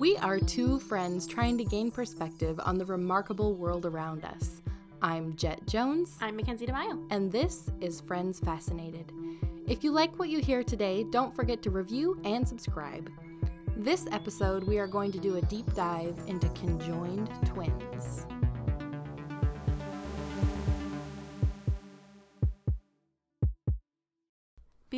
We are two friends trying to gain perspective on the remarkable world around us. I'm Jet Jones, I'm Mackenzie DeMaio. and this is Friends Fascinated. If you like what you hear today, don't forget to review and subscribe. This episode, we are going to do a deep dive into conjoined twins.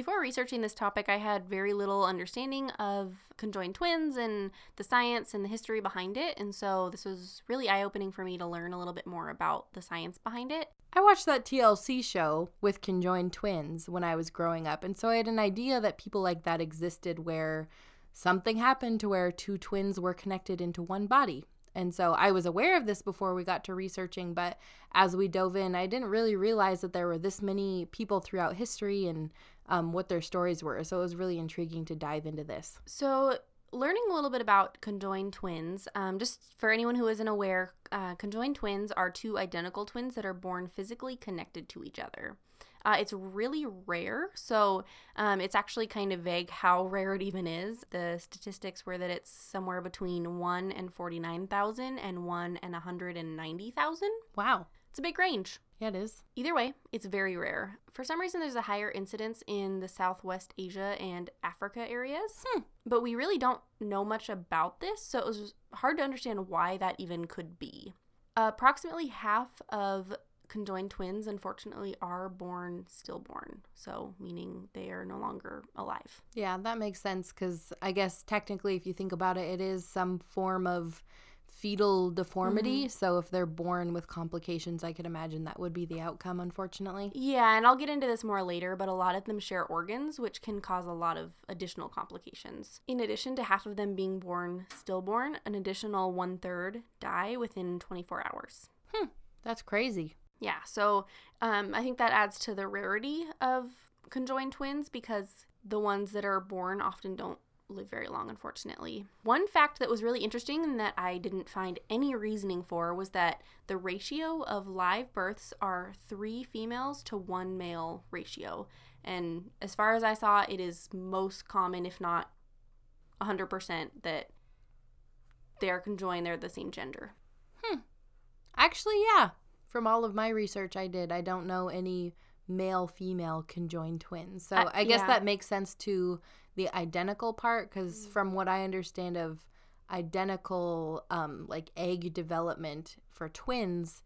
Before researching this topic, I had very little understanding of conjoined twins and the science and the history behind it. And so this was really eye opening for me to learn a little bit more about the science behind it. I watched that TLC show with conjoined twins when I was growing up, and so I had an idea that people like that existed where something happened to where two twins were connected into one body. And so I was aware of this before we got to researching, but as we dove in, I didn't really realize that there were this many people throughout history and um, what their stories were. So it was really intriguing to dive into this. So, learning a little bit about conjoined twins, um, just for anyone who isn't aware, uh, conjoined twins are two identical twins that are born physically connected to each other. Uh, it's really rare, so um, it's actually kind of vague how rare it even is. The statistics were that it's somewhere between 1 and 49,000 and 1 and 190,000. Wow. It's a big range. Yeah, it is. Either way, it's very rare. For some reason, there's a higher incidence in the Southwest Asia and Africa areas, Hmm. but we really don't know much about this, so it was hard to understand why that even could be. approximately half of conjoined twins, unfortunately, are born stillborn, so meaning they are no longer alive. Yeah, that makes sense because I guess technically, if you think about it, it is some form of fetal deformity. So if they're born with complications, I could imagine that would be the outcome, unfortunately. Yeah, and I'll get into this more later, but a lot of them share organs, which can cause a lot of additional complications. In addition to half of them being born stillborn, an additional one third die within 24 hours. Hmm, that's crazy. Yeah, so um, I think that adds to the rarity of conjoined twins because the ones that are born often don't live very long, unfortunately. One fact that was really interesting and that I didn't find any reasoning for was that the ratio of live births are three females to one male ratio. And as far as I saw, it is most common, if not 100%, that they are conjoined, they're the same gender. Hmm. Actually, yeah. From all of my research I did, I don't know any male female conjoined twins. So Uh, I guess yeah. that makes sense to the identical part because from what I understand of identical um like egg development for twins,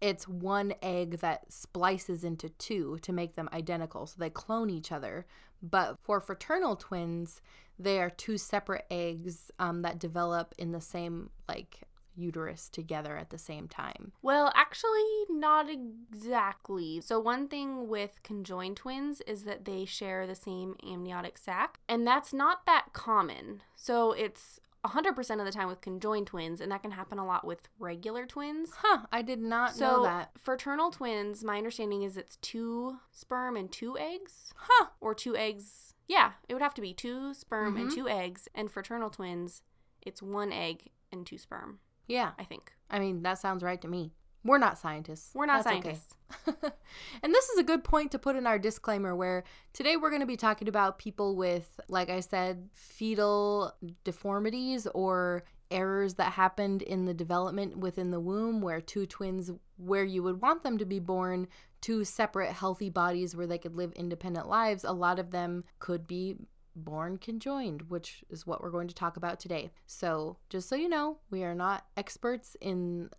it's one egg that splices into two to make them identical. So they clone each other. But for fraternal twins, they are two separate eggs um, that develop in the same like uterus together at the same time. Well, actually, not exactly. So, one thing with conjoined twins is that they share the same amniotic sac, and that's not that common. So, it's 100% of the time with conjoined twins, and that can happen a lot with regular twins. Huh, I did not So, know that. fraternal twins, my understanding is it's two sperm and two eggs, Huh. or two eggs. Yeah, it would have to be two sperm and Mhm. two eggs, and fraternal twins, it's one egg and two sperm, Yeah. I think. I mean, that sounds right to me. We're not scientists. We're not That's okay. scientists. and this is a good point to put in our disclaimer where today we're going to be talking about people with, like I said, fetal deformities or errors that happened in the development within the womb where two twins, where you would want them to be born, two separate healthy bodies where they could live independent lives, a lot of them could be born conjoined, which is what we're going to talk about today. So, just so you know, we are not experts in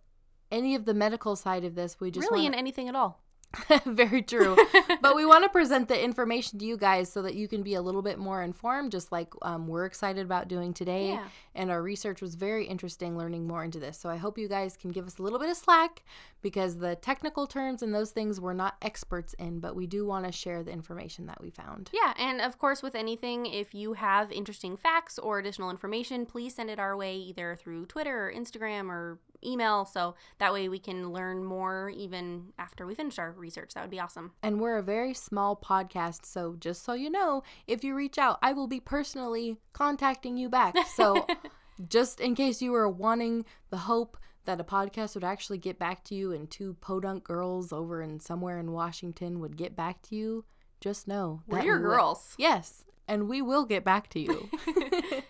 any of the medical side of this. We just really wanna- in anything at all. very true. but we want to present the information to you guys so that you can be a little bit more informed, just like um, we're excited about doing today. Yeah. And our research was very interesting learning more into this. So I hope you guys can give us a little bit of slack because the technical terms and those things we're not experts in, but we do want to share the information that we found. Yeah, and of course, with anything, if you have interesting facts or additional information, please send it our way either through Twitter or Instagram or email. So that way we can learn more even after we finish our research. That would be awesome. And we're a very small podcast, so just so you know, if you reach out, I will be personally contacting you back. So just in case you were wanting the hope that a podcast would actually get back to you and two podunk girls over in somewhere in Washington would get back to you, just know We're that your we will- girls. Yes, and we will get back to you.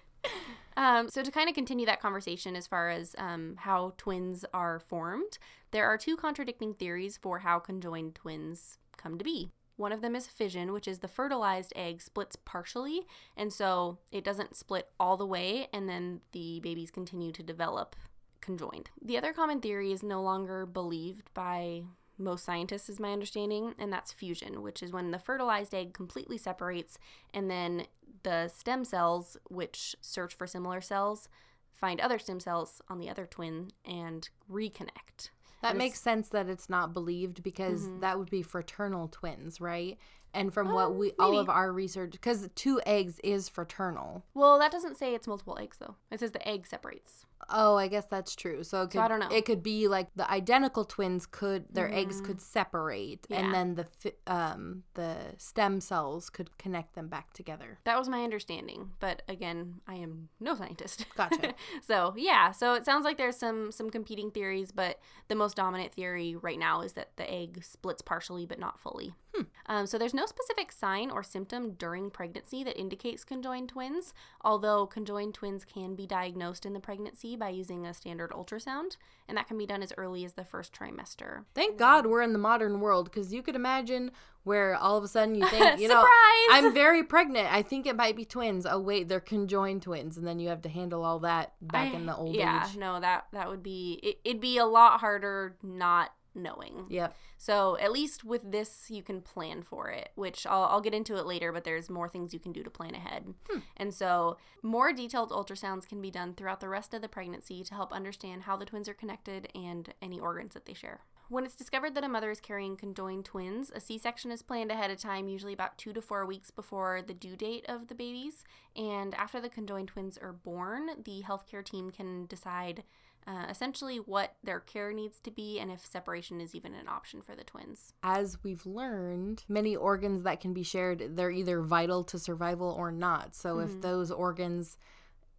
Um, so, to kind of continue that conversation as far as um, how twins are formed, there are two contradicting theories for how conjoined twins come to be. One of them is fission, which is the fertilized egg splits partially, and so it doesn't split all the way, and then the babies continue to develop conjoined. The other common theory is no longer believed by most scientists, is my understanding, and that's fusion, which is when the fertilized egg completely separates and then the stem cells, which search for similar cells, find other stem cells on the other twin and reconnect. That makes sense that it's not believed because Mhm. that would be fraternal twins, right? And from Um, what we all of our research, because two eggs is fraternal. Well, that doesn't say it's multiple eggs, though. It says the egg separates. Oh, I guess that's true. So, it could, So I don't know. It could be like the identical twins could their eggs Mhm. could separate, Yeah. and then the um the stem cells could connect them back together. That was my understanding, but again, I am no scientist. Gotcha. so yeah, so it sounds like there's some some competing theories, but the most dominant theory right now is that the egg splits partially but not fully. Hmm. Um, so there's no specific sign or symptom during pregnancy that indicates conjoined twins, although conjoined twins can be diagnosed in the pregnancy by using a standard ultrasound, and that can be done as early as the first trimester. Thank God we're in the modern world because you could imagine where all of a sudden you think, you know, I'm very pregnant. I think it might be twins. Oh wait, they're conjoined twins, and then you have to handle all that back I- in the old yeah, age. no, that that would be it, it'd be a lot harder not knowing. Yep. So at least with this, you can plan for it, which I'll, I'll get into it later. But there's more things you can do to plan ahead, Hmm. and so more detailed ultrasounds can be done throughout the rest of the pregnancy to help understand how the twins are connected and any organs that they share. When it's discovered that a mother is carrying conjoined twins, a C section is planned ahead of time, usually about two to four weeks before the due date of the babies. And after the conjoined twins are born, the healthcare team can decide uh, essentially what their care needs to be and if separation is even an option for the twins. As we've learned, many organs that can be shared, they're either vital to survival or not. So if Mhm. those organs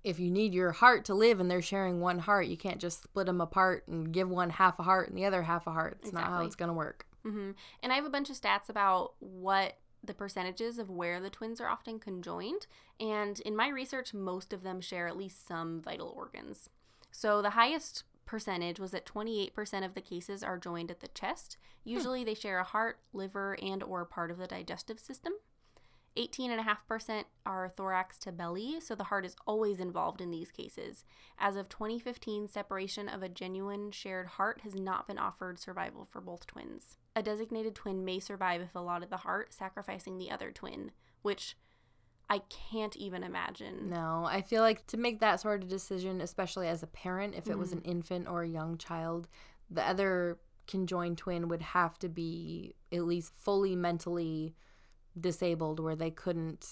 if you need your heart to live and they're sharing one heart, you can't just split them apart and give one half a heart and the other half a heart. It's not how it's going to work. hmm And I have a bunch of stats about what the percentages of where the twins are often conjoined. And in my research, most of them share at least some vital organs. So the highest percentage was that 28% of the cases are joined at the chest. Hmm. Usually they share a heart, liver, and or part of the digestive system. 18.5% are thorax to belly, so the heart is always involved in these cases. As of 2015, separation of a genuine shared heart has not been offered survival for both twins. A designated twin may survive if allotted the heart, sacrificing the other twin, which I can't even imagine. No, I feel like to make that sort of decision, especially as a parent, if it was an infant or a young child, the other conjoined twin would have to be at least fully mentally disabled where they couldn't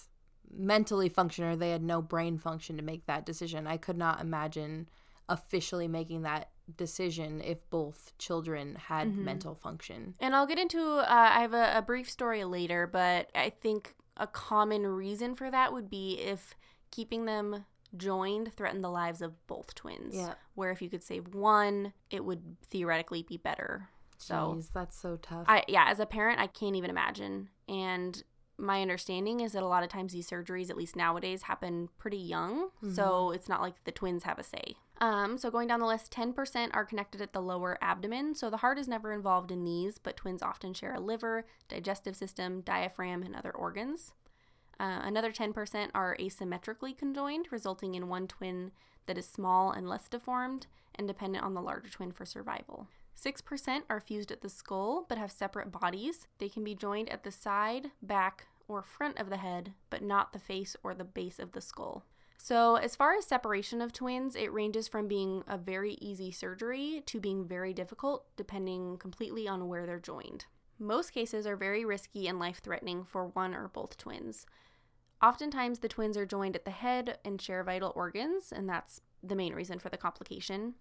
mentally function or they had no brain function to make that decision. I could not imagine officially making that decision if both children had Mhm. mental function. And I'll get into, uh, I have a, a brief story later, but I think a common reason for that would be if keeping them joined threatened the lives of both twins. Yeah. Where if you could save one, it would theoretically be better. So, Jeez, that's so tough. I yeah, as a parent, I can't even imagine. And my understanding is that a lot of times these surgeries, at least nowadays, happen pretty young. So mm-hmm. it's not like the twins have a say. Um, so going down the list, 10% are connected at the lower abdomen. So the heart is never involved in these, but twins often share a liver, digestive system, diaphragm, and other organs. Uh, another 10% are asymmetrically conjoined, resulting in one twin that is small and less deformed and dependent on the larger twin for survival. 6% are fused at the skull but have separate bodies. They can be joined at the side, back, or front of the head, but not the face or the base of the skull. So, as far as separation of twins, it ranges from being a very easy surgery to being very difficult, depending completely on where they're joined. Most cases are very risky and life threatening for one or both twins. Oftentimes, the twins are joined at the head and share vital organs, and that's the main reason for the complication.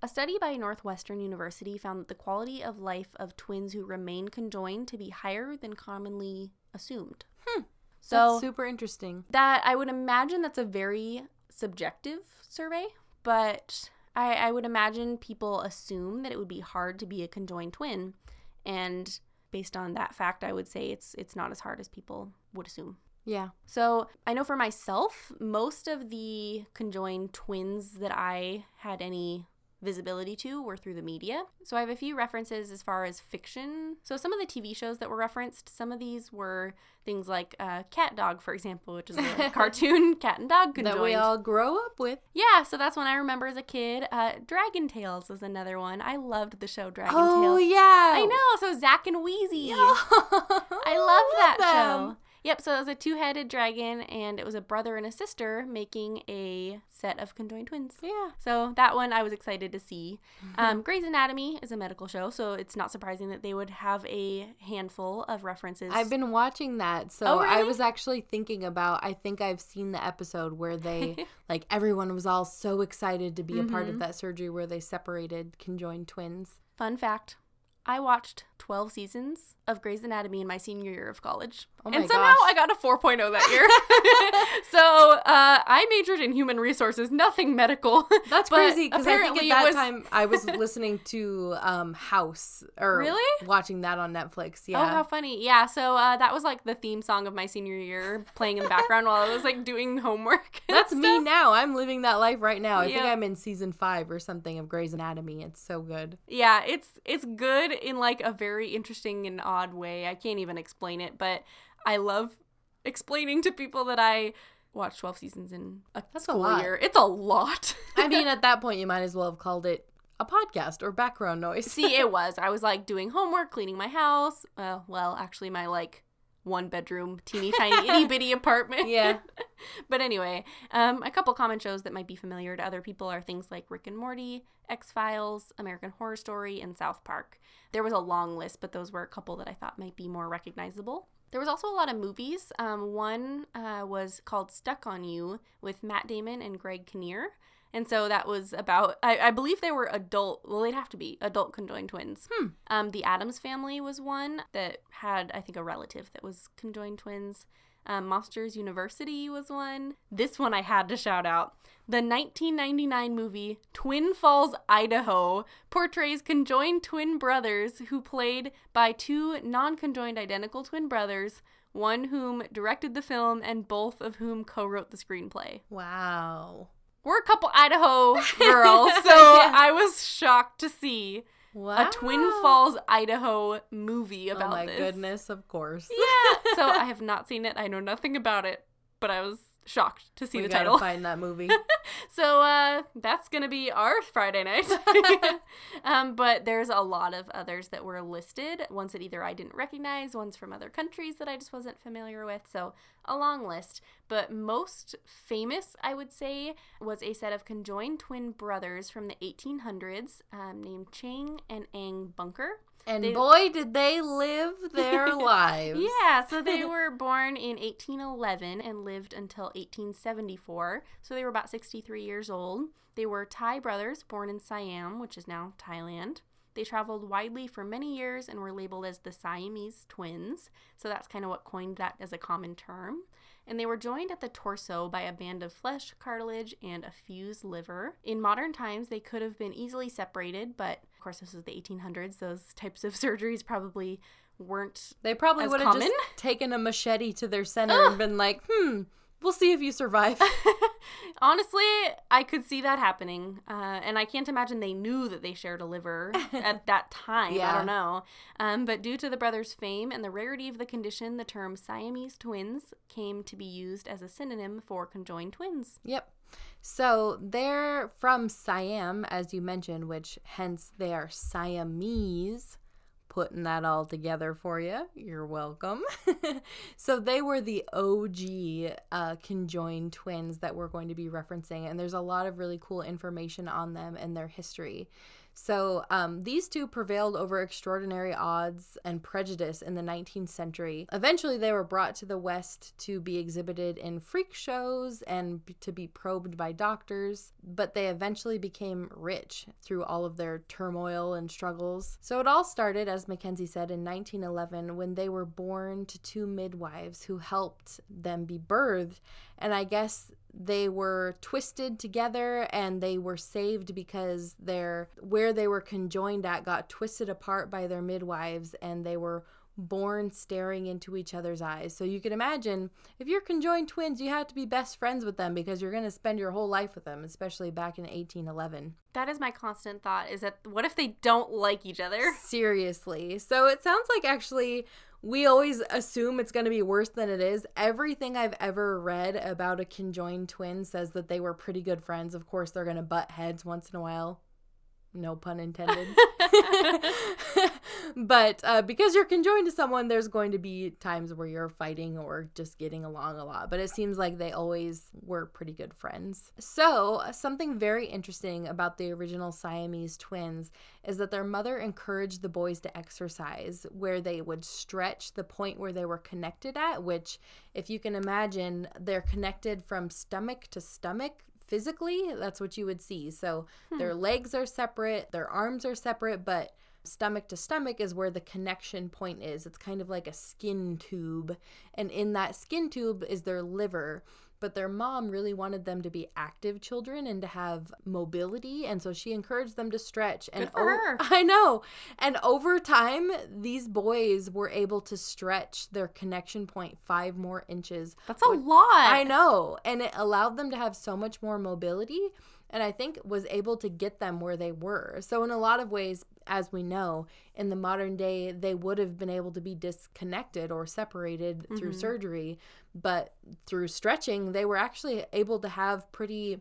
A study by Northwestern University found that the quality of life of twins who remain conjoined to be higher than commonly assumed. Hmm. So that's super interesting. that I would imagine that's a very subjective survey, but I, I would imagine people assume that it would be hard to be a conjoined twin, and based on that fact, I would say it's it's not as hard as people would assume. Yeah. So I know for myself, most of the conjoined twins that I had any visibility to were through the media. So I have a few references as far as fiction. So some of the TV shows that were referenced, some of these were things like uh, Cat Dog, for example, which is a cartoon cat and dog conjoined. That we all grow up with. Yeah, so that's one I remember as a kid. Uh, Dragon Tales was another one. I loved the show Dragon Oh Tales. Oh, yeah. I know. So Zak and Wheezie. I I love that them. show. Yep, so it was a two headed dragon, and it was a brother and a sister making a set of conjoined twins. Yeah. So that one I was excited to see. Um, Grey's Anatomy is a medical show, so it's not surprising that they would have a handful of references. I've been watching that, so Oh, I was actually thinking about. I think I've seen the episode where they, like, everyone was all so excited to be a part Mm-hmm. of that surgery where they separated conjoined twins. Fun fact I watched 12 seasons of Grey's Anatomy in my senior year of college. Oh my and somehow gosh. I got a 4.0 that year. so uh, I majored in human resources, nothing medical. That's crazy because I think apparently at that was- time I was listening to um House or Really? watching that on Netflix. Yeah. Oh, Yeah. how funny. Yeah, so uh, that was like the theme song of my senior year playing in the background while I was like doing homework. That's me now. I'm living that life right now. I think I'm in season five or something of Grey's Anatomy. It's so good. Yeah, it's it's good in like a very interesting and odd way. I can't even explain it, but I love explaining to people that I watched 12 seasons in a That's a school lot. year. It's a lot. I mean, at that point, you might as well have called it a podcast or background noise. See, it was. I was like doing homework, cleaning my house. Uh, well, actually, my like one bedroom, teeny tiny, itty bitty apartment. Yeah. but anyway, um, a couple common shows that might be familiar to other people are things like Rick and Morty, X Files, American Horror Story, and South Park. There was a long list, but those were a couple that I thought might be more recognizable. There was also a lot of movies. Um, one uh, was called Stuck on You with Matt Damon and Greg Kinnear. And so that was about, I, I believe they were adult, well, they'd have to be adult conjoined twins. Hmm. Um, the Addams family was one that had, I think, a relative that was conjoined twins. Um, Monsters University was one. This one I had to shout out. The 1999 movie Twin Falls, Idaho portrays conjoined twin brothers who played by two non conjoined identical twin brothers, one whom directed the film and both of whom co wrote the screenplay. Wow. We're a couple Idaho girls, so Yeah. I was shocked to see Wow. a Twin Falls, Idaho movie oh about this. Oh my this. goodness, of course. Yeah. so I have not seen it. I know nothing about it, but I was shocked to see we the gotta title. find that movie. so uh, that's gonna be our Friday night. um, but there's a lot of others that were listed. Ones that either I didn't recognize, ones from other countries that I just wasn't familiar with. So a long list. But most famous, I would say, was a set of conjoined twin brothers from the 1800s um, named Chang and Eng Bunker. And They- boy, did they live their lives. Yeah, so they were born in 1811 and lived until 1874. So they were about 63 years old. They were Thai brothers born in Siam, which is now Thailand. They traveled widely for many years and were labeled as the Siamese twins. So that's kind of what coined that as a common term. And they were joined at the torso by a band of flesh, cartilage, and a fused liver. In modern times, they could have been easily separated, but course, this was the 1800s. Those types of surgeries probably weren't They probably would have just taken a machete to their center and been like, hmm, we'll see if you survive. Honestly, I could see that happening. Uh, and I can't imagine they knew that they shared a liver at that time. I don't know. Um, but due to the brothers' fame and the rarity of the condition, the term Siamese twins came to be used as a synonym for conjoined twins. Yep. So they're from Siam, as you mentioned, which hence they are Siamese. Putting that all together for you. You're welcome. so they were the OG uh, conjoined twins that we're going to be referencing, and there's a lot of really cool information on them and their history. So um, these two prevailed over extraordinary odds and prejudice in the 19th century. Eventually, they were brought to the West to be exhibited in freak shows and to be probed by doctors, but they eventually became rich through all of their turmoil and struggles. So it all started, as Mackenzie said, in 1911 when they were born to two midwives who helped them be birthed. And I guess they were twisted together and they were saved because their where they were conjoined at got twisted apart by their midwives and they were born staring into each other's eyes. So you can imagine if you're conjoined twins, you have to be best friends with them because you're going to spend your whole life with them, especially back in 1811. That is my constant thought is that what if they don't like each other? Seriously. So it sounds like actually we always assume it's going to be worse than it is. Everything I've ever read about a conjoined twin says that they were pretty good friends. Of course, they're going to butt heads once in a while. No pun intended. but uh, because you're conjoined to someone, there's going to be times where you're fighting or just getting along a lot. But it seems like they always were pretty good friends. So, something very interesting about the original Siamese twins is that their mother encouraged the boys to exercise, where they would stretch the point where they were connected at, which, if you can imagine, they're connected from stomach to stomach physically, that's what you would see. So hmm. their legs are separate, their arms are separate, but stomach to stomach is where the connection point is. It's kind of like a skin tube. And in that skin tube is their liver but their mom really wanted them to be active children and to have mobility and so she encouraged them to stretch. And Good for o- her. I know. And over time these boys were able to stretch their connection point 5 more inches. That's a lot. I know. And it allowed them to have so much more mobility and I think was able to get them where they were. So, in a lot of ways, as we know, in the modern day, they would have been able to be disconnected or separated mm-hmm. through surgery, but through stretching, they were actually able to have pretty.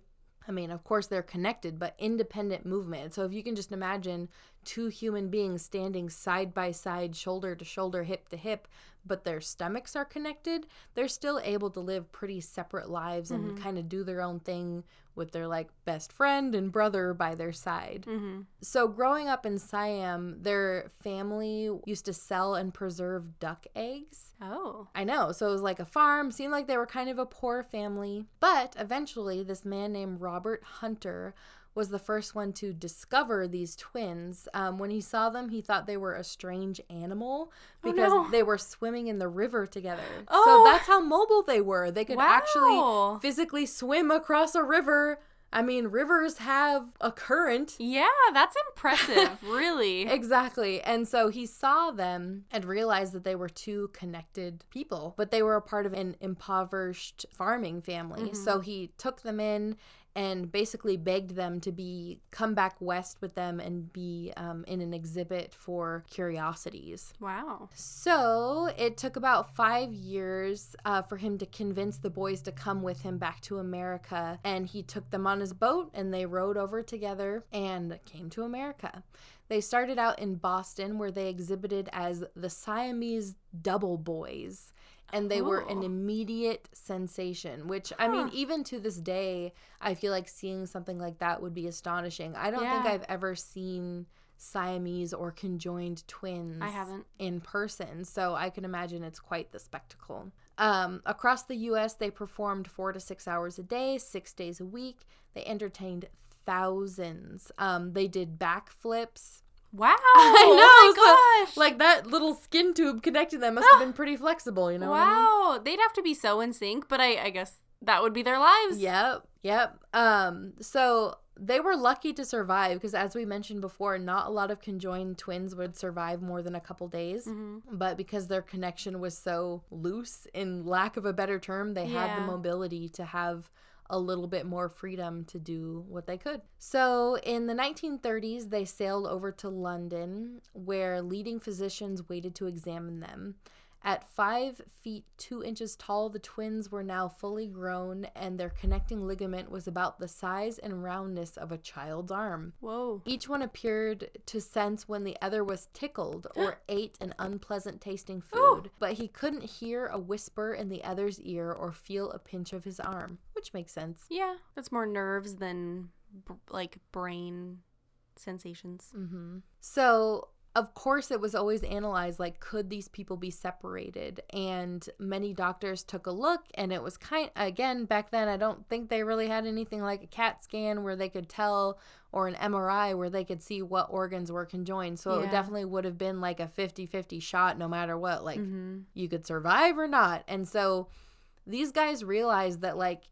I mean, of course, they're connected, but independent movement. So, if you can just imagine two human beings standing side by side, shoulder to shoulder, hip to hip, but their stomachs are connected, they're still able to live pretty separate lives and mm-hmm. kind of do their own thing with their like best friend and brother by their side. Mm-hmm. So, growing up in Siam, their family used to sell and preserve duck eggs. Oh. I know. So, it was like a farm, seemed like they were kind of a poor family. But eventually, this man named Robert Hunter was the first one to discover these twins. Um, when he saw them, he thought they were a strange animal oh, because oh, no. they were swimming in the river together. Oh. So that's how mobile they were. They could wow. actually physically swim across a river. I mean, rivers have a current. Yeah, that's impressive, really. exactly. And so he saw them and realized that they were two connected people, but they were a part of an impoverished farming family. Mm-hmm. So he took them in and basically begged them to be come back west with them and be um, in an exhibit for curiosities. Wow! So it took about five years uh, for him to convince the boys to come with him back to America, and he took them on his boat and they rowed over together and came to America. They started out in Boston, where they exhibited as the Siamese Double Boys and they oh. were an oh. immediate sensation which huh. i mean even to this day i feel like seeing something like that would be astonishing i don't yeah. think i've ever seen siamese or conjoined twins i haven't in person so i can imagine it's quite the spectacle um, across the us they performed four to six hours a day six days a week they entertained thousands um, they did backflips Wow. I know. Oh my gosh. Like that little skin tube connecting them must have been pretty flexible, you know? Wow. I mean? They'd have to be so in sync, but I, I guess that would be their lives. Yep. Yep. Um, so they were lucky to survive because as we mentioned before, not a lot of conjoined twins would survive more than a couple days. Mm-hmm. But because their connection was so loose, in lack of a better term, they yeah. had the mobility to have a little bit more freedom to do what they could. So, in the 1930s, they sailed over to London, where leading physicians waited to examine them. At five feet two inches tall, the twins were now fully grown, and their connecting ligament was about the size and roundness of a child's arm. Whoa. Each one appeared to sense when the other was tickled or ate an unpleasant tasting food, Ooh. but he couldn't hear a whisper in the other's ear or feel a pinch of his arm, which makes sense. Yeah, that's more nerves than b- like brain sensations. Mm-hmm. So of course it was always analyzed like could these people be separated and many doctors took a look and it was kind again back then i don't think they really had anything like a cat scan where they could tell or an mri where they could see what organs were conjoined so yeah. it definitely would have been like a 50-50 shot no matter what like mm-hmm. you could survive or not and so these guys realized that like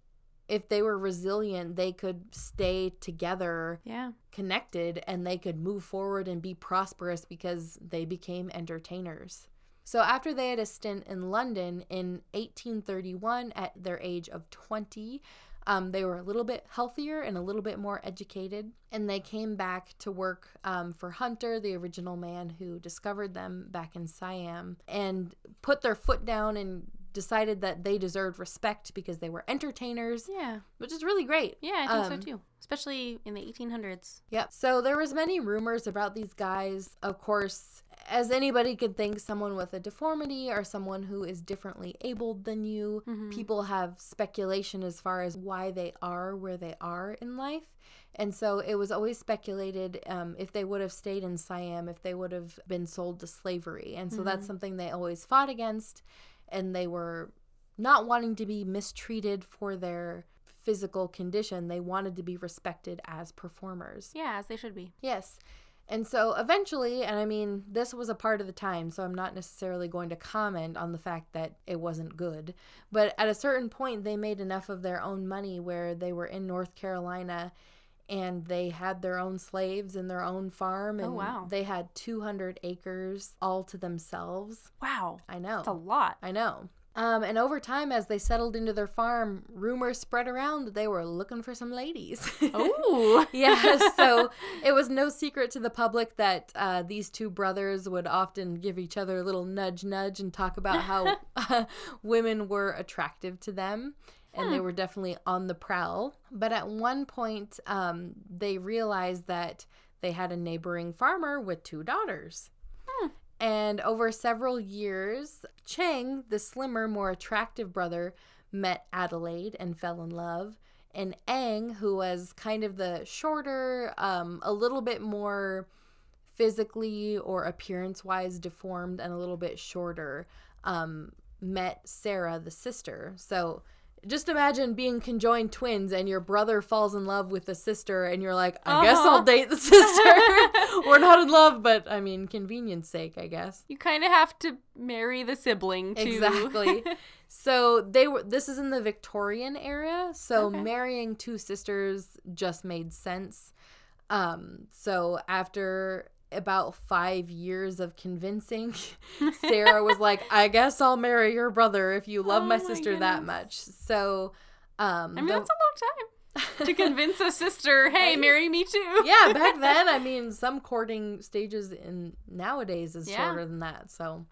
if they were resilient, they could stay together, yeah, connected, and they could move forward and be prosperous because they became entertainers. So after they had a stint in London in 1831 at their age of 20, um, they were a little bit healthier and a little bit more educated, and they came back to work um, for Hunter, the original man who discovered them back in Siam, and put their foot down and decided that they deserved respect because they were entertainers, Yeah. which is really great. Yeah, I think Um, so too. Especially in the 1800s. Yep. So there was many rumors about these guys. Of course, as anybody could think, someone with a deformity or someone who is differently abled than you. Mhm. People have speculation as far as why they are where they are in life. And so it was always speculated um, if they would have stayed in Siam, if they would have been sold to slavery. And so that's something they always fought against. And they were not wanting to be mistreated for their physical condition. They wanted to be respected as performers. Yeah, as they should be. Yes. And so eventually, and I mean, this was a part of the time, so I'm not necessarily going to comment on the fact that it wasn't good. But at a certain point, they made enough of their own money where they were in North Carolina and they had their own slaves and their own farm. And wow. they had 200 acres all to themselves. Wow. I know. That's a lot. I know. Um, and over time, as they settled into their farm, rumors spread around that they were looking for some ladies. Oh. yeah, so it was no secret to the public that uh, these two brothers would often give each other a little nudge, nudge, and talk about how uh, women were attractive to them. And they were definitely on the prowl. But at one point, um, they realized that they had a neighboring farmer with two daughters. And over several years, Chang, the slimmer, more attractive brother, met Adelaide and fell in love. And Eng, who was kind of the shorter, um, a little bit more physically or appearance wise deformed and a little bit shorter, um, met Sarah, the sister. So just imagine being conjoined twins and your brother falls in love with the sister and you're like, I guess Uh-huh. I'll date the sister. We're not in love, but I mean, convenience sake, I guess. You kind of have to marry the sibling too. Exactly. so they were this is in the Victorian era, so Okay. marrying two sisters just made sense. Um so after about 5 years of convincing, Sarah was like, "I guess I'll marry your brother if you love Oh my my sister that much." So um I mean, the- that's a long time to convince a sister, hey, marry me too. yeah, back then, I mean, some courting stages in nowadays is Yeah. shorter than that. So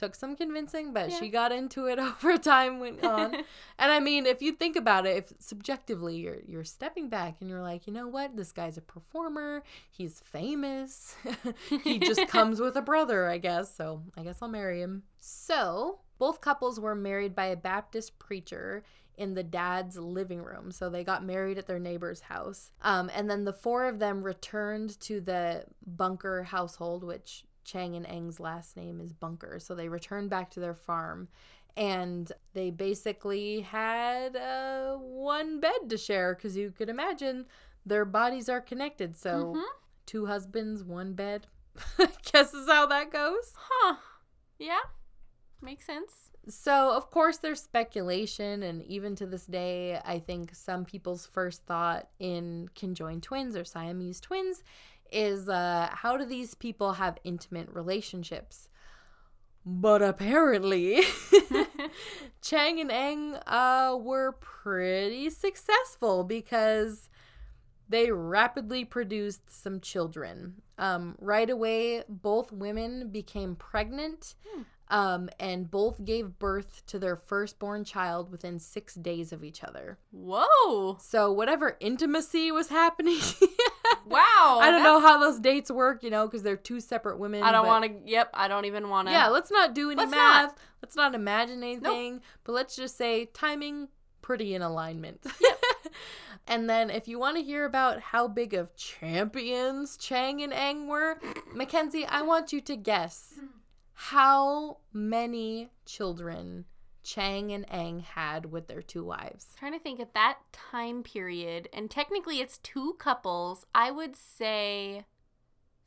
took some convincing, but Yeah. she got into it over time went on. and I mean, if you think about it, if subjectively you're you're stepping back and you're like, you know what, this guy's a performer, he's famous, he just comes with a brother, I guess. So I guess I'll marry him. So both couples were married by a Baptist preacher in the dad's living room. So they got married at their neighbor's house. Um, and then the four of them returned to the Bunker household, which Chang and Eng's last name is Bunker. So they returned back to their farm. And they basically had uh, one bed to share because you could imagine their bodies are connected. So Mhm. two husbands, one bed. I guess is how that goes. Huh. Yeah. Makes sense. So, of course, there's speculation, and even to this day, I think some people's first thought in conjoined twins or Siamese twins is uh, how do these people have intimate relationships? But apparently, Chang and Eng uh, were pretty successful because they rapidly produced some children. Um, right away, both women became pregnant Hmm. Um, and both gave birth to their firstborn child within six days of each other. Whoa. So, whatever intimacy was happening, Wow. I don't know how those dates work, you know, because they're two separate women. I don't want to. Yep. I don't even want to. Yeah, let's not do any Let's math. not. Let's not imagine anything. But let's just say timing pretty in alignment. and then if you want to hear about how big of champions Chang and Eng were, Mackenzie, I want you to guess how many children Chang and Eng had with their two wives. trying to think at that time period, and technically it's two couples. I would say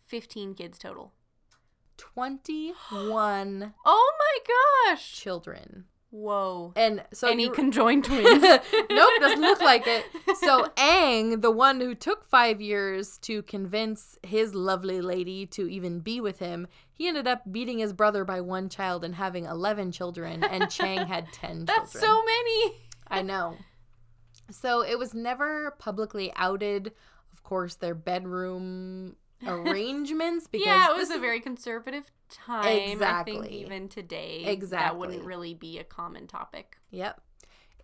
fifteen kids total. 21 Oh my gosh. children. Whoa. And so Any conjoined twins? nope, doesn't look like it. So Eng, the one who took five years to convince his lovely lady to even be with him, he ended up beating his brother by one child and having eleven children, and Chang had ten That's children. so many. I know. So it was never publicly outed, of course, their bedroom arrangements because yeah, it was a very conservative time. I Exactly. think even today, Exactly. that wouldn't really be a common topic. Yep.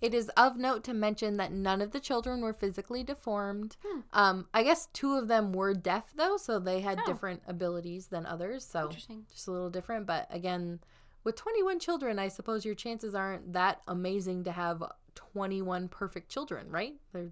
It is of note to mention that none of the children were physically deformed. Hmm. Um, I guess two of them were deaf though, so they had Oh. different abilities than others. So Interesting. just a little different. But again, with 21 children, I suppose your chances aren't that amazing to have 21 perfect children, right? They're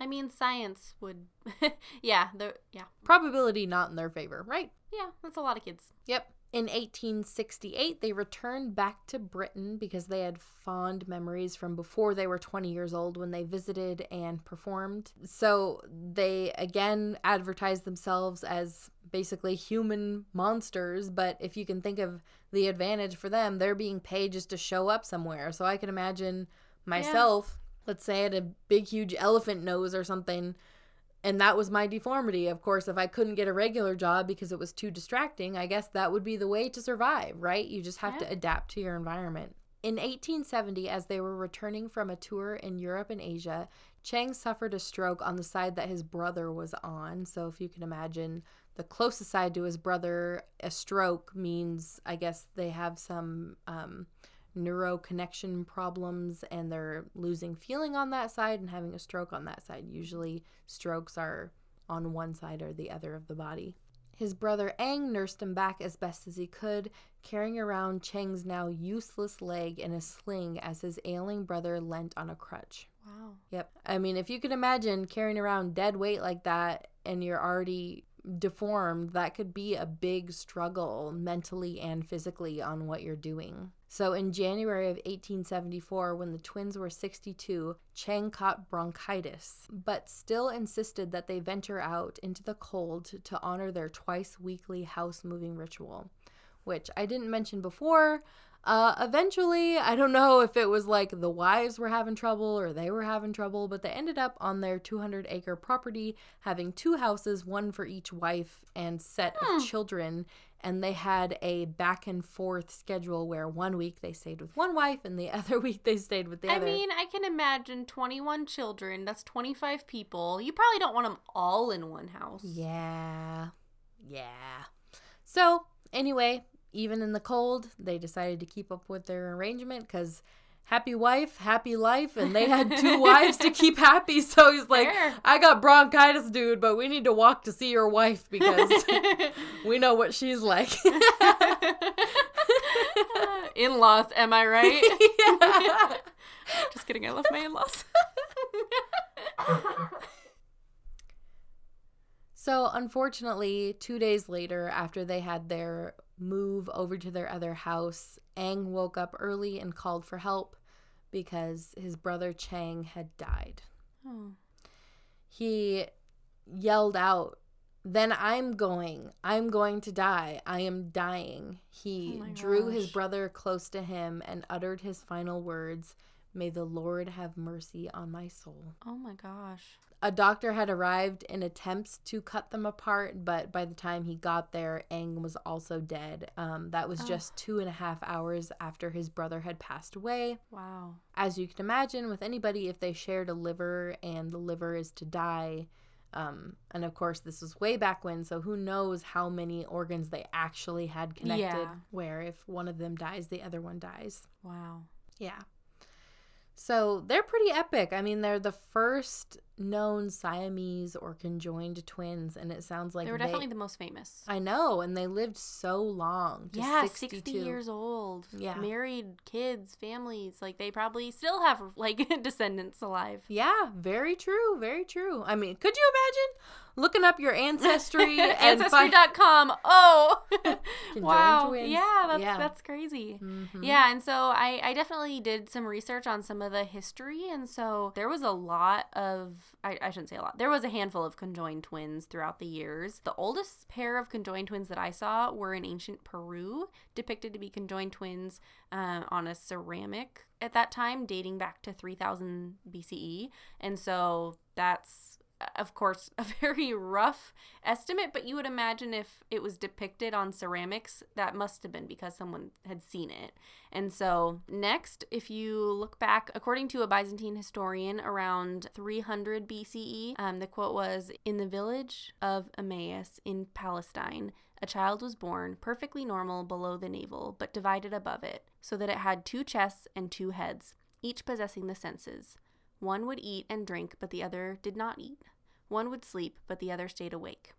I mean, science would. yeah, the yeah, probability not in their favor, right? yeah. That's a lot of kids. Yep. In 1868, they returned back to Britain because they had fond memories from before they were 20 years old when they visited and performed. So they again advertised themselves as basically human monsters, but if you can think of the advantage for them, they're being paid just to show up somewhere. So I can imagine myself, let's say I had a big, huge elephant nose or something and that was my deformity. Of course, if I couldn't get a regular job because it was too distracting, I guess that would be the way to survive, right? You just have to adapt to your environment. In 1870, as they were returning from a tour in Europe and Asia, Chang suffered a stroke on the side that his brother was on. So, if you can imagine the closest side to his brother, a stroke means, I guess, they have some um, neuro connection problems and they're losing feeling on that side and having a stroke on that side. Usually, strokes are on one side or the other of the body. His brother Eng nursed him back as best as he could, carrying around Chang's now useless leg in a sling as his ailing brother leant on a crutch. Wow. Yep. I mean, if you can imagine carrying around dead weight like that and you're already deformed, that could be a big struggle mentally and physically on what you're doing. So, in January of 1874, when the twins were 62, Chang caught bronchitis, but still insisted that they venture out into the cold to honor their twice weekly house moving ritual, which I didn't mention before. Uh, eventually, I don't know if it was like the wives were having trouble or they were having trouble, but they ended up on their 200 acre property having two houses, one for each wife and set Hmm. of children. And they had a back and forth schedule where one week they stayed with one wife and the other week they stayed with the I other. I mean, I can imagine 21 children. That's 25 people. You probably don't want them all in one house. Yeah. Yeah. So, anyway, even in the cold, they decided to keep up with their arrangement because happy wife, happy life, and they had two wives to keep happy. So he's like, Fair. I got bronchitis, dude, but we need to walk to see your wife because we know what she's like. in laws, am I right? yeah. Just kidding. I love my in laws. So, unfortunately, two days later, after they had their move over to their other house, Eng woke up early and called for help because his brother Chang had died. oh. He yelled out, Then I'm going. I'm going to die. I am dying. He Oh drew his brother close to him and uttered his final words May the Lord have mercy on my soul oh my gosh. A doctor had arrived in attempts to cut them apart, but by the time he got there, Eng was also dead. Um, that was Oh. just two and a half hours after his brother had passed away. Wow. As you can imagine, with anybody, if they shared a liver and the liver is to die, um, and of course, this was way back when, so who knows how many organs they actually had connected, Yeah. where if one of them dies, the other one dies. Wow. Yeah. So they're pretty epic. I mean, they're the first known Siamese or conjoined twins, and it sounds like they were definitely the most famous. I know, and they lived so long. Yeah, 62. 60 years old. Yeah. Married, kids, families. Like, they probably still have, like, descendants alive. Yeah, very true. Very true. I mean, could you imagine looking up your ancestry and find Ancestry.com. Oh. conjoined wow. twins? Yeah, that's, yeah. that's crazy. Mhm. Yeah, and so I, I definitely did some research on some of the history, and so there was a lot of I, I shouldn't say a lot, there was a handful of conjoined twins throughout the years. The oldest pair of conjoined twins that I saw were in ancient Peru, depicted to be conjoined twins uh, on a ceramic at that time, dating back to 3000 BCE. And so that's of course, a very rough estimate, but you would imagine if it was depicted on ceramics, that must have been because someone had seen it. And so, next, if you look back, according to a Byzantine historian around 300 BCE, um, the quote was In the village of Emmaus in Palestine, a child was born, perfectly normal below the navel, but divided above it, so that it had two chests and two heads, each possessing the senses. One would eat and drink, but the other did not eat. One would sleep, but the other stayed awake.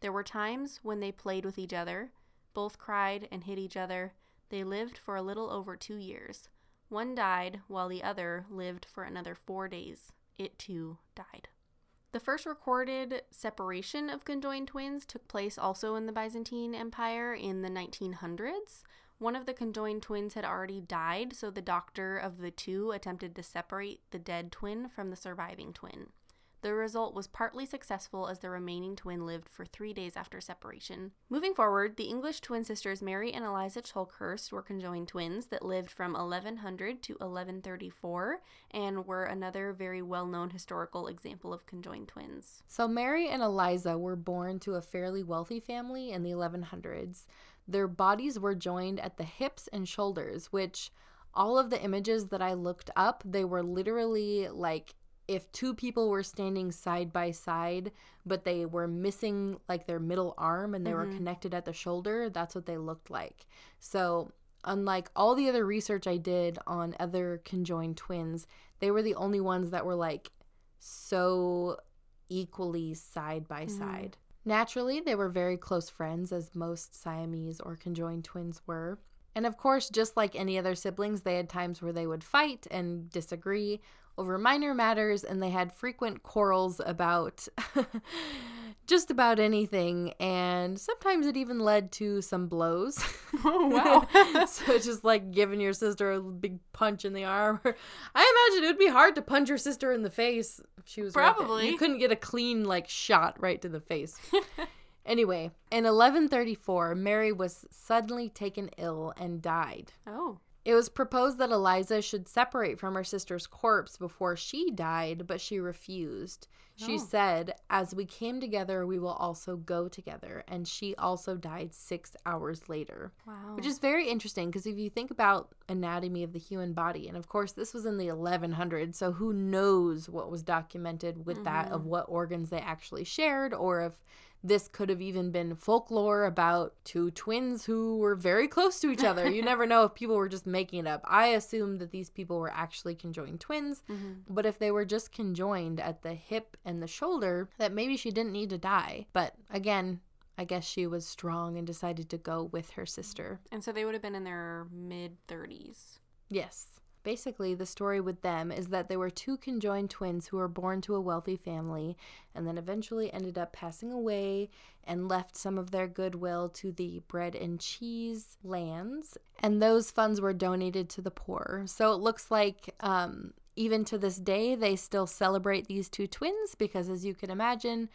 There were times when they played with each other. Both cried and hit each other. They lived for a little over two years. One died, while the other lived for another four days. It too died. The first recorded separation of conjoined twins took place also in the Byzantine Empire in the 1900s. One of the conjoined twins had already died, so the doctor of the two attempted to separate the dead twin from the surviving twin. The result was partly successful as the remaining twin lived for three days after separation. Moving forward, the English twin sisters Mary and Eliza Chulkhurst were conjoined twins that lived from 1100 to 1134 and were another very well known historical example of conjoined twins. So, Mary and Eliza were born to a fairly wealthy family in the 1100s. Their bodies were joined at the hips and shoulders, which all of the images that I looked up, they were literally like if two people were standing side by side, but they were missing like their middle arm and they mm-hmm. were connected at the shoulder, that's what they looked like. So, unlike all the other research I did on other conjoined twins, they were the only ones that were like so equally side by mm-hmm. side. Naturally, they were very close friends, as most Siamese or conjoined twins were. And of course, just like any other siblings, they had times where they would fight and disagree over minor matters, and they had frequent quarrels about just about anything. And sometimes it even led to some blows. Oh, wow. so just like giving your sister a big punch in the arm. I imagine it would be hard to punch your sister in the face if she was probably. You couldn't get a clean, like, shot right to the face. Anyway, in 1134, Mary was suddenly taken ill and died. Oh. It was proposed that Eliza should separate from her sister's corpse before she died, but she refused. She oh. said, As we came together, we will also go together. And she also died six hours later. Wow. Which is very interesting because if you think about anatomy of the human body, and of course, this was in the 1100s, so who knows what was documented with mm-hmm. that of what organs they actually shared or if this could have even been folklore about two twins who were very close to each other. you never know if people were just making it up. I assumed that these people were actually conjoined twins, mm-hmm. but if they were just conjoined at the hip and the shoulder, that maybe she didn't need to die. But again, I guess she was strong and decided to go with her sister. And so they would have been in their mid 30s. Yes. Basically, the story with them is that they were two conjoined twins who were born to a wealthy family and then eventually ended up passing away and left some of their goodwill to the bread and cheese lands. And those funds were donated to the poor. So it looks like um, even to this day, they still celebrate these two twins because, as you can imagine,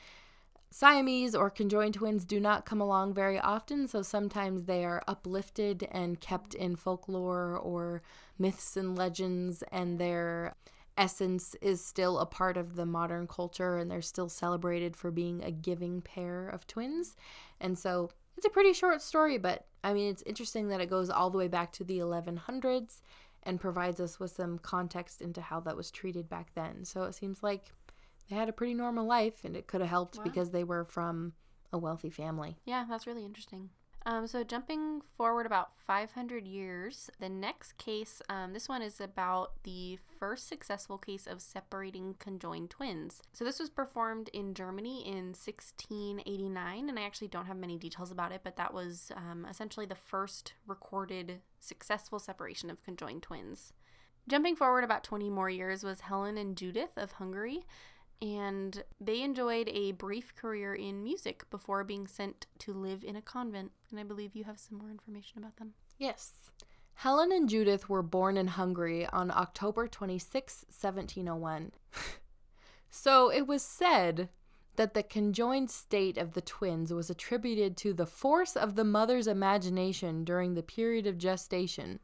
Siamese or conjoined twins do not come along very often, so sometimes they are uplifted and kept in folklore or myths and legends, and their essence is still a part of the modern culture, and they're still celebrated for being a giving pair of twins. And so it's a pretty short story, but I mean, it's interesting that it goes all the way back to the 1100s and provides us with some context into how that was treated back then. So it seems like they had a pretty normal life, and it could have helped wow. because they were from a wealthy family. Yeah, that's really interesting. Um, so jumping forward about 500 years, the next case, um, this one is about the first successful case of separating conjoined twins. So this was performed in Germany in 1689, and I actually don't have many details about it, but that was um, essentially the first recorded successful separation of conjoined twins. Jumping forward about 20 more years was Helen and Judith of Hungary and they enjoyed a brief career in music before being sent to live in a convent. And I believe you have some more information about them. Yes. Helen and Judith were born in Hungary on October 26, 1701. So it was said that the conjoined state of the twins was attributed to the force of the mother's imagination during the period of gestation.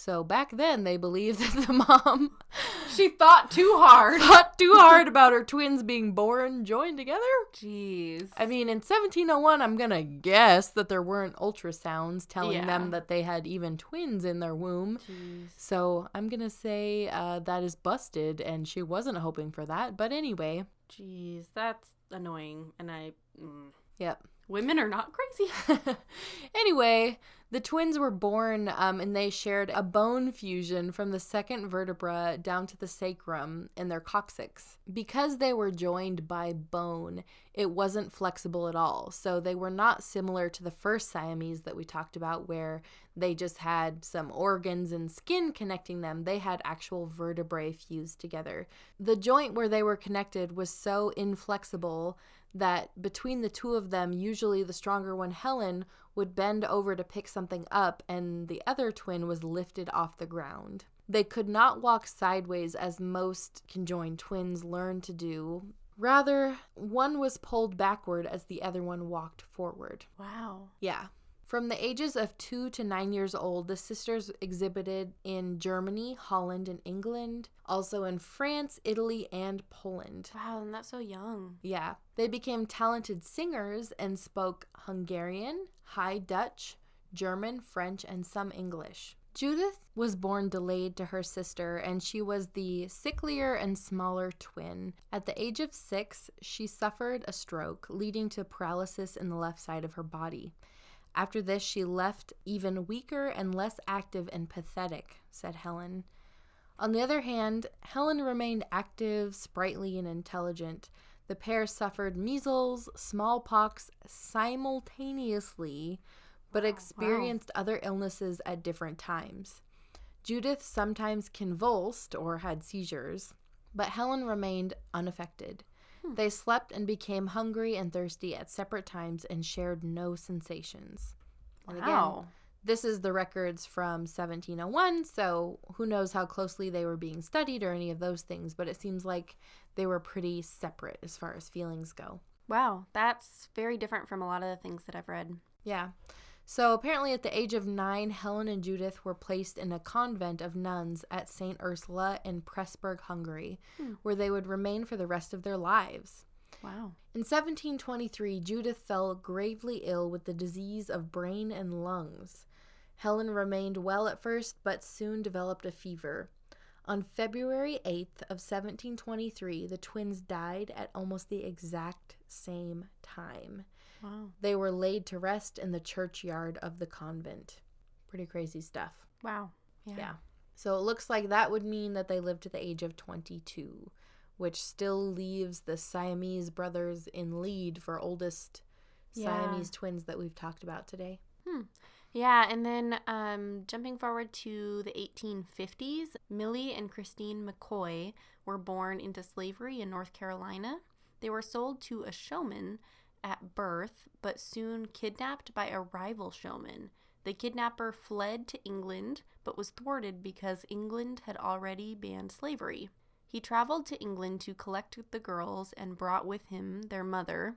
So back then, they believed that the mom She thought too hard. thought too hard about her twins being born joined together. Jeez. I mean, in 1701, I'm gonna guess that there weren't ultrasounds telling Yeah. them that they had even twins in their womb. Jeez. So I'm gonna say uh, that is busted, and she wasn't hoping for that. But anyway, Jeez, that's annoying. And I. Mm. yep. Women are not crazy. anyway, the twins were born um, and they shared a bone fusion from the second vertebra down to the sacrum in their coccyx. Because they were joined by bone, it wasn't flexible at all. So they were not similar to the first Siamese that we talked about, where they just had some organs and skin connecting them. They had actual vertebrae fused together. The joint where they were connected was so inflexible that between the two of them, usually the stronger one, Helen, would bend over to pick something up, and the other twin was lifted off the ground. They could not walk sideways as most conjoined twins learn to do. Rather, one was pulled backward as the other one walked forward. wow. Yeah. From the ages of two to nine years old, the sisters exhibited in Germany, Holland, and England, also in France, Italy, and Poland. Wow, and that's so young. Yeah. They became talented singers and spoke Hungarian, High Dutch, German, French, and some English. Judith was born delayed to her sister, and she was the sicklier and smaller twin. At the age of six, she suffered a stroke, leading to paralysis in the left side of her body. After this, she left even weaker and less active and pathetic, said Helen. On the other hand, Helen remained active, sprightly, and intelligent. The pair suffered measles, smallpox simultaneously, but oh, experienced other illnesses at different times. Judith sometimes convulsed or had seizures, but Helen remained unaffected. Hmm. They slept and became hungry and thirsty at separate times and shared no sensations. And again, Wow. this is the records from 1701, so who knows how closely they were being studied or any of those things, but it seems like they were pretty separate as far as feelings go. Wow, that's very different from a lot of the things that I've read. Yeah. So apparently, at the age of nine, Helen and Judith were placed in a convent of nuns at St. Ursula in Pressburg, Hungary, hmm. where they would remain for the rest of their lives. Wow. In 1723, Judith fell gravely ill with the disease of brain and lungs. Helen remained well at first, but soon developed a fever. On February 8th of 1723, the twins died at almost the exact same time. Wow. They were laid to rest in the churchyard of the convent. Pretty crazy stuff. Wow. Yeah. Yeah. So it looks like that would mean that they lived to the age of 22, which still leaves the Siamese brothers in lead for oldest Yeah. Siamese twins that we've talked about today. Hmm. Yeah, and then um, jumping forward to the 1850s, Millie and Christine McKoy were born into slavery in North Carolina. They were sold to a showman at birth, but soon kidnapped by a rival showman. The kidnapper fled to England, but was thwarted because England had already banned slavery. He traveled to England to collect the girls and brought with him their mother,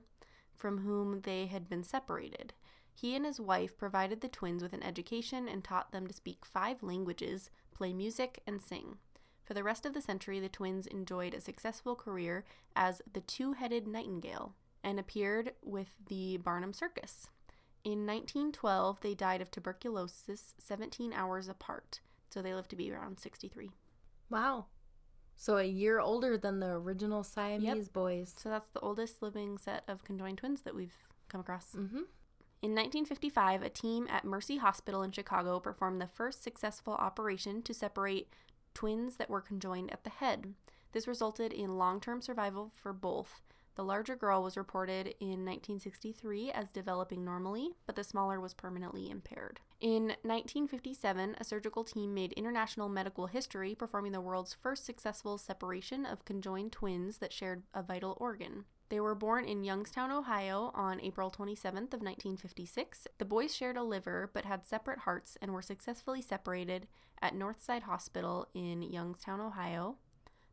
from whom they had been separated. He and his wife provided the twins with an education and taught them to speak five languages, play music, and sing. For the rest of the century, the twins enjoyed a successful career as the two headed nightingale and appeared with the Barnum Circus. In 1912, they died of tuberculosis 17 hours apart, so they lived to be around 63. Wow. So a year older than the original Siamese boys. So that's the oldest living set of conjoined twins that we've come across. Mm-hmm. In 1955, a team at Mercy Hospital in Chicago performed the first successful operation to separate twins that were conjoined at the head. This resulted in long term survival for both. The larger girl was reported in 1963 as developing normally, but the smaller was permanently impaired. In 1957, a surgical team made international medical history, performing the world's first successful separation of conjoined twins that shared a vital organ. They were born in Youngstown, Ohio on April 27th of 1956. The boys shared a liver but had separate hearts and were successfully separated at Northside Hospital in Youngstown, Ohio.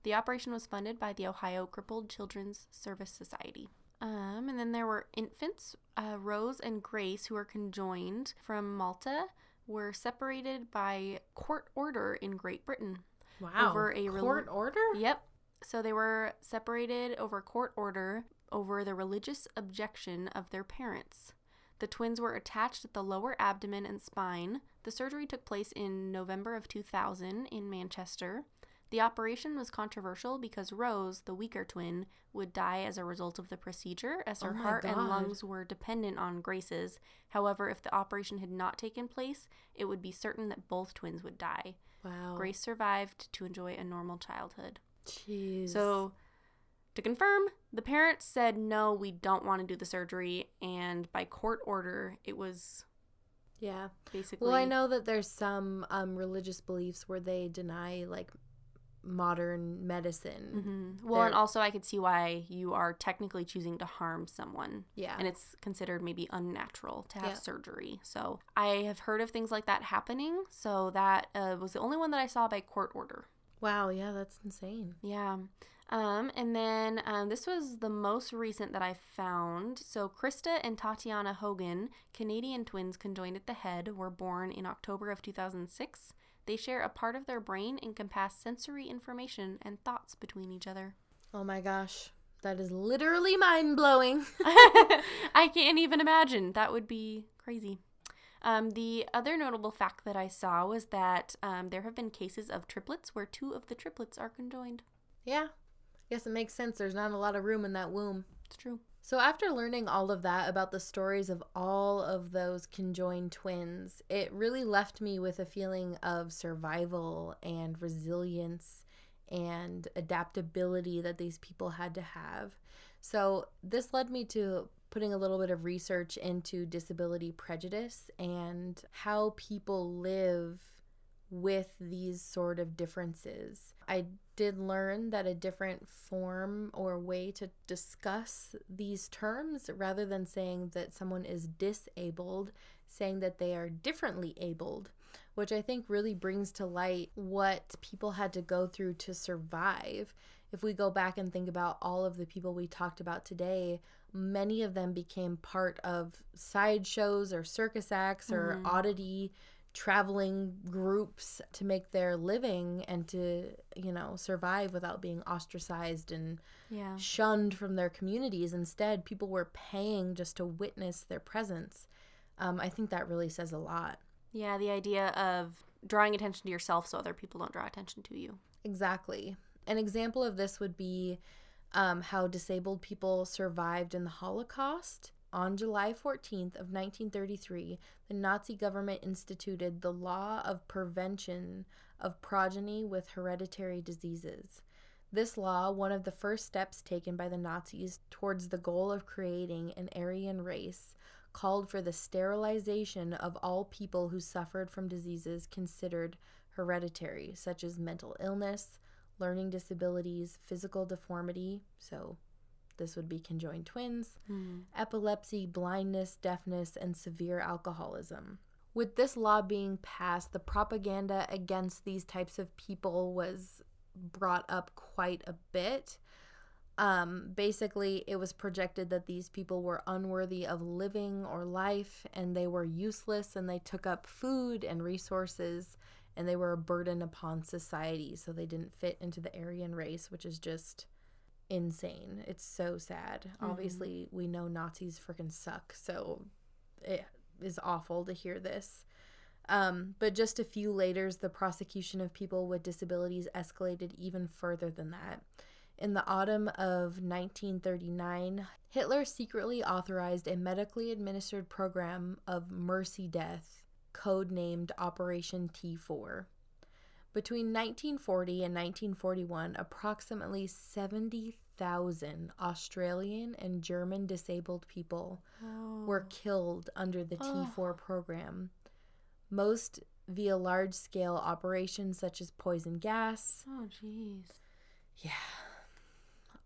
The operation was funded by the Ohio Crippled Children's Service Society. Um, and then there were infants, uh, Rose and Grace, who were conjoined from Malta, were separated by court order in Great Britain. Wow. Over a rel- court order? Yep. So they were separated over court order over the religious objection of their parents. The twins were attached at the lower abdomen and spine. The surgery took place in November of 2000 in Manchester. The operation was controversial because Rose, the weaker twin, would die as a result of the procedure, as her Oh heart and lungs were dependent on Grace's. However, if the operation had not taken place, it would be certain that both twins would die. Wow. Grace survived to enjoy a normal childhood. Jeez. So, to confirm, the parents said, no, we don't want to do the surgery. And by court order, it was yeah. basically. Well, I know that there's some um, religious beliefs where they deny like modern medicine. Mhm. Well, and also, I could see why you are technically choosing to harm someone. Yeah. And it's considered maybe unnatural to have Yeah. surgery. So, I have heard of things like that happening. So, that uh, was the only one that I saw by court order. wow. Yeah, that's insane. Yeah. Um, and then um, this was the most recent that I found. So Krista and Tatiana Hogan, Canadian twins conjoined at the head, were born in October of 2006. They share a part of their brain and can pass sensory information and thoughts between each other. Oh my gosh. That is literally mind blowing. I can't even imagine. That would be crazy. Um, the other notable fact that I saw was that um, there have been cases of triplets where two of the triplets are conjoined. yeah. Guess it makes sense. There's not a lot of room in that womb. It's true. So, after learning all of that about the stories of all of those conjoined twins, it really left me with a feeling of survival and resilience and adaptability that these people had to have. So, this led me to putting a little bit of research into disability prejudice and how people live with these sort of differences. I did learn that a different form or way to discuss these terms rather than saying that someone is disabled, saying that they are differently abled, which I think really brings to light what people had to go through to survive. If we go back and think about all of the people we talked about today, many of them became part of sideshows or circus acts or Mhm. oddity traveling groups to make their living and to, you know, survive without being ostracized and Yeah. shunned from their communities. Instead, people were paying just to witness their presence. Um, I think that really says a lot. Yeah, the idea of drawing attention to yourself so other people don't draw attention to you. Exactly. An example of this would be um, how disabled people survived in the Holocaust. On July 14th of 1933, the Nazi government instituted the law of prevention of progeny with hereditary diseases. This law, one of the first steps taken by the Nazis towards the goal of creating an Aryan race, called for the sterilization of all people who suffered from diseases considered hereditary, such as mental illness, learning disabilities, physical deformity, so this would be conjoined twins, epilepsy, blindness, deafness, and severe alcoholism. With this law being passed, the propaganda against these types of people was brought up quite a bit. Um, basically, it was projected that these people were unworthy of living or life and they were useless and they took up food and resources and they were a burden upon society. So they didn't fit into the Aryan race, which is just insane. It's so sad. Obviously, we know Nazis freaking suck. So it is awful to hear this. Um, but just a few later, the prosecution of people with disabilities escalated even further than that. In the autumn of 1939, Hitler secretly authorized a medically administered program of mercy death, codenamed Operation T4. Between 1940 and 1941, approximately 70,000 Australian and German disabled people were oh. killed under the T4 program. Most via large scale operations such as poison gas. Oh, jeez. Yeah.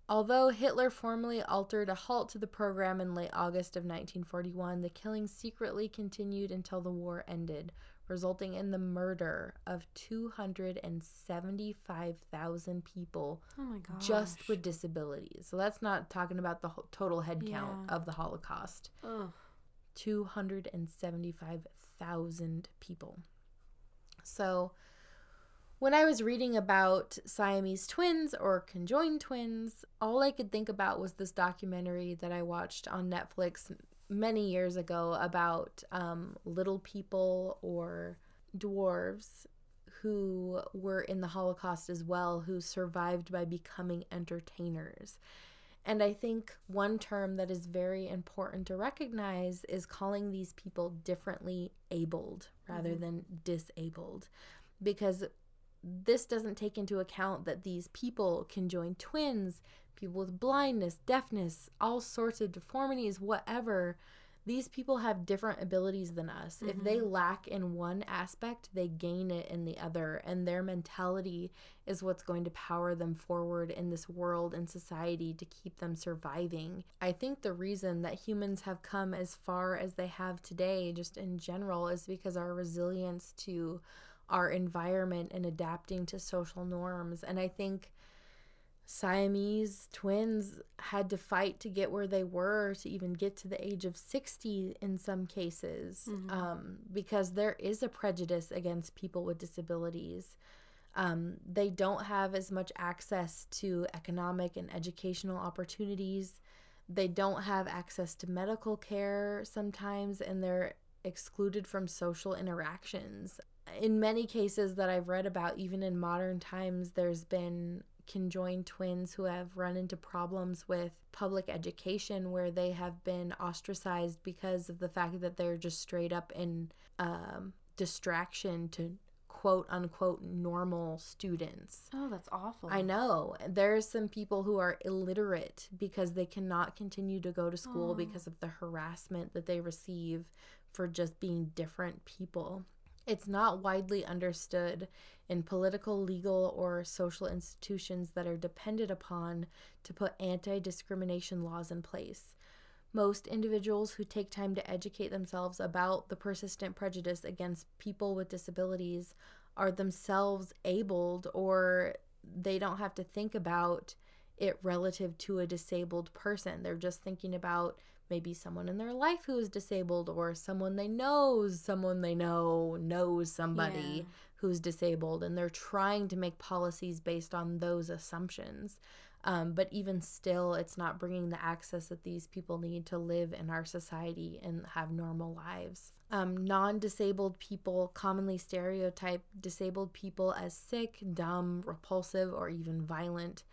Although Hitler formally altered a halt to the program in late August of 1941, the killings secretly continued until the war ended, resulting in the murder of 275,000 people Oh just with disabilities. So that's not talking about the total head count Yeah. of the Holocaust. Ugh. 275,000 people. So, when I was reading about Siamese twins or conjoined twins, all I could think about was this documentary that I watched on Netflix many years ago about um, little people or dwarves who were in the Holocaust as well, who survived by becoming entertainers. And I think one term that is very important to recognize is calling these people differently abled rather Mhm. than disabled. Because this doesn't take into account that these people can join twins, people with blindness, deafness, all sorts of deformities, whatever. These people have different abilities than us. If they mm-hmm. lack in one aspect, they gain it in the other. And their mentality is what's going to power them forward in this world and society to keep them surviving. I think the reason that humans have come as far as they have today, just in general, is because our resilience to our environment and adapting to social norms. And I think Siamese twins had to fight to get where they were to even get to the age of 60 in some cases Mhm. um, because there is a prejudice against people with disabilities. Um, they don't have as much access to economic and educational opportunities. They don't have access to medical care sometimes, and they're excluded from social interactions. In many cases that I've read about, even in modern times, there's been conjoined twins who have run into problems with public education where they have been ostracized because of the fact that they're just straight up in um, distraction to quote unquote normal students. Oh, that's awful. I know. There's some people who are illiterate because they cannot continue to go to school Oh. because of the harassment that they receive for just being different people. It's not widely understood in political, legal, or social institutions that are depended upon to put anti discrimination laws in place. Most individuals who take time to educate themselves about the persistent prejudice against people with disabilities are themselves abled or they don't have to think about it relative to a disabled person. They're just thinking about maybe someone in their life who is disabled or someone they know, someone they know knows somebody Yeah. who's disabled, and they're trying to make policies based on those assumptions. Um, but even still, it's not bringing the access that these people need to live in our society and have normal lives. Um, non disabled people commonly stereotype disabled people as sick, dumb, repulsive, or even violent.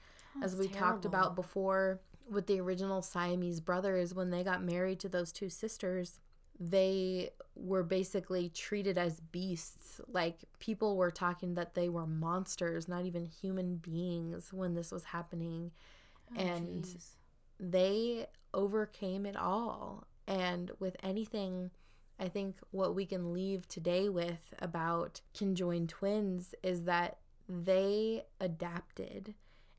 as That's we talked about before with the original Siamese brothers, when they got married to those two sisters, they were basically treated as beasts. Like people were talking that they were monsters, not even human beings when this was happening. Oh, and- jeez. They overcame it all. And with anything, I think what we can leave today with about conjoined twins is that they adapted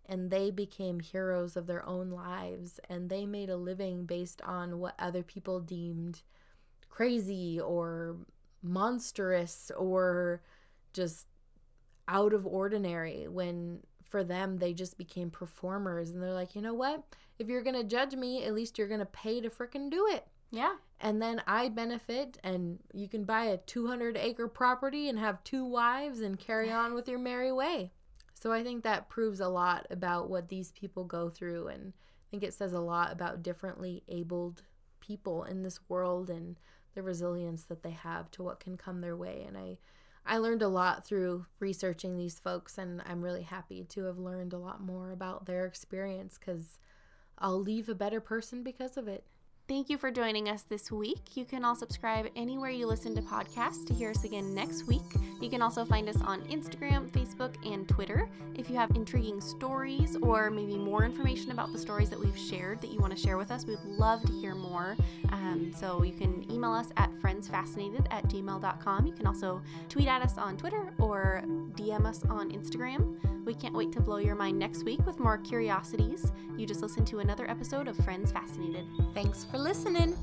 and they became heroes of their own lives and they made a living based on what other people deemed crazy or monstrous or just out of ordinary when for them they just became performers and they're like you know what if you're gonna judge me at least you're gonna pay to frickin' do it Yeah. and then I benefit, and you can buy a 200 acre property and have two wives and carry on with your merry way. So I think that proves a lot about what these people go through, and I think it says a lot about differently abled people in this world and the resilience that they have to what can come their way. And I, I learned a lot through researching these folks, and I'm really happy to have learned a lot more about their experience because I'll leave a better person because of it. Thank you for joining us this week. You can all subscribe anywhere you listen to podcasts to hear us again next week. You can also find us on Instagram, Facebook, and Twitter. If you have intriguing stories or maybe more information about the stories that we've shared that you want to share with us, we'd love to hear more. Um, so you can email us at friendsfascinated at gmail.com. You can also tweet at us on Twitter or DM us on Instagram. We can't wait to blow your mind next week with more curiosities. You just listened to another episode of Friends Fascinated. Thanks for listening.